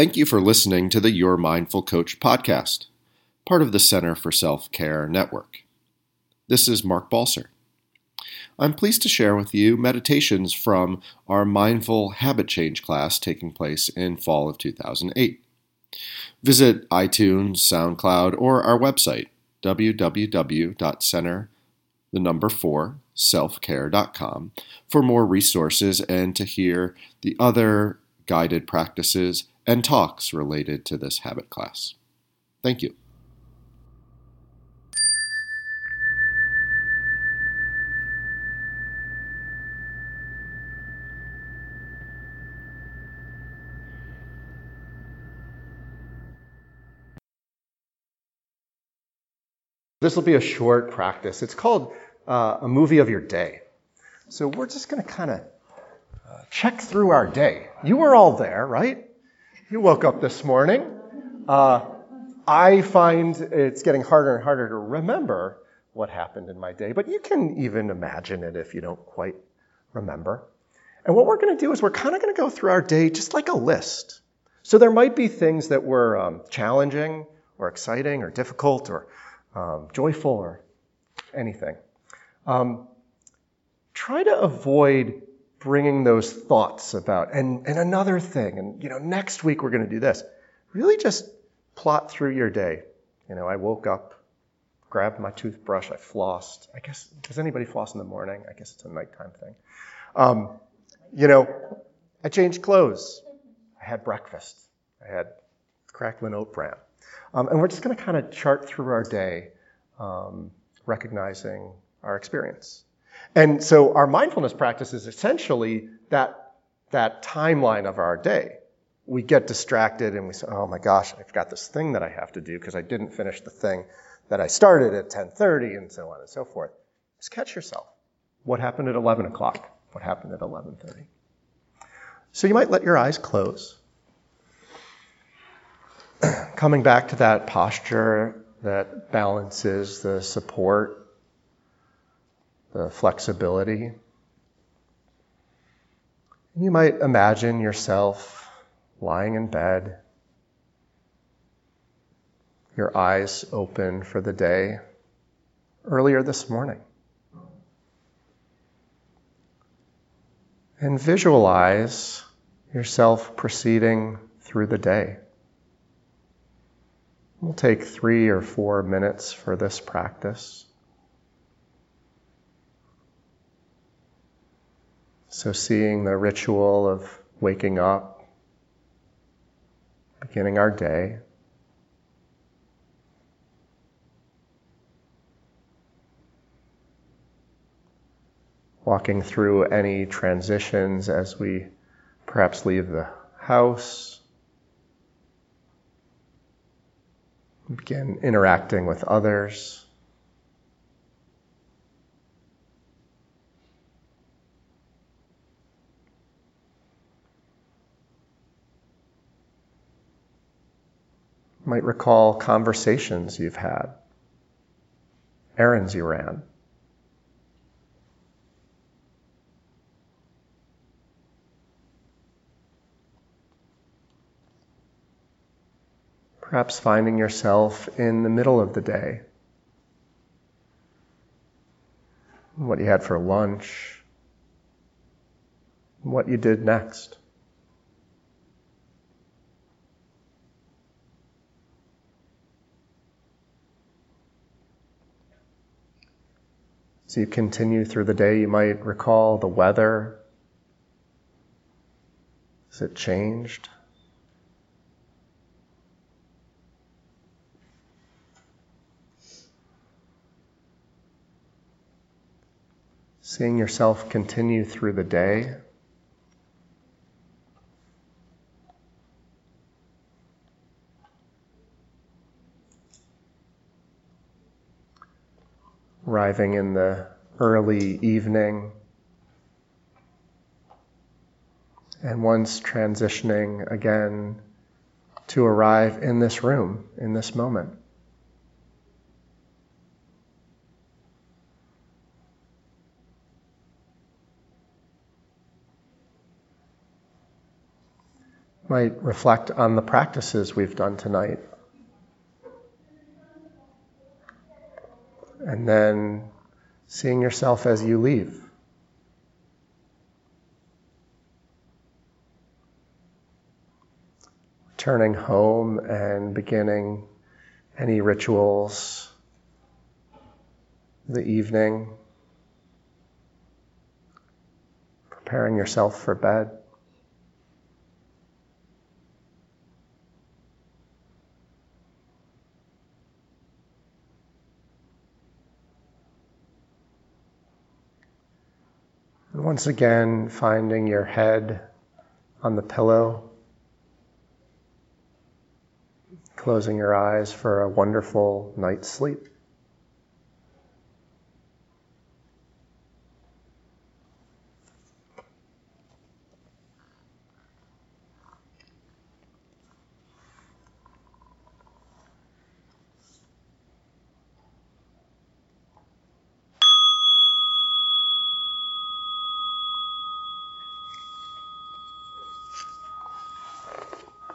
Thank you for listening to the Your Mindful Coach podcast, part of the Center for Self Care Network. This is Mark Balser. I'm pleased to share with you meditations from our Mindful Habit Change class taking place in fall of 2008. Visit iTunes, SoundCloud, or our website, www.center, the number 4, selfcare.com, for more resources and to hear the other guided practices and talks related to this habit class. Thank you. This will be a short practice. It's called uh, a movie of your day. So we're just going to kind of uh, check through our day. You were all there, right? You woke up this morning. Uh, I find it's getting harder and harder to remember what happened in my day, but you can even imagine it if you don't quite remember. And what we're going to do is we're kind of going to go through our day just like a list. So there might be things that were um, challenging or exciting or difficult or um, joyful or anything. Um, try to avoid bringing those thoughts about, and, and another thing, and you know, next week we're going to do this. Really just plot through your day. You know, I woke up, grabbed my toothbrush, I flossed. I guess, does anybody floss in the morning? I guess it's a nighttime thing. Um, you know, I changed clothes. I had breakfast. I had crackling oat bran. Um, and we're just going to kind of chart through our day, um, recognizing our experience. And so our mindfulness practice is essentially that, that timeline of our day. We get distracted and we say, oh my gosh, I've got this thing that I have to do because I didn't finish the thing that I started at 10.30 and so on and so forth. Just catch yourself. What happened at 11 o'clock? What happened at 11.30? So you might let your eyes close coming back to that posture that balances the support, the flexibility. You might imagine yourself lying in bed, your eyes open for the day earlier this morning. And visualize yourself proceeding through the day. We'll take three or four minutes for this practice. So, seeing the ritual of waking up, beginning our day. Walking through any transitions as we perhaps leave the house begin interacting with others. Might recall conversations you've had, errands you ran. Perhaps finding yourself in the middle of the day. What you had for lunch. What you did next. As you continue through the day, you might recall the weather. Has it changed? Seeing yourself continue through the day. Arriving in the early evening. And once transitioning again to arrive in this room, in this moment. might reflect on the practices we've done tonight. And then seeing yourself as you leave. Turning home and beginning any rituals, the evening, preparing yourself for bed. Once again, finding your head on the pillow, closing your eyes for a wonderful night's sleep.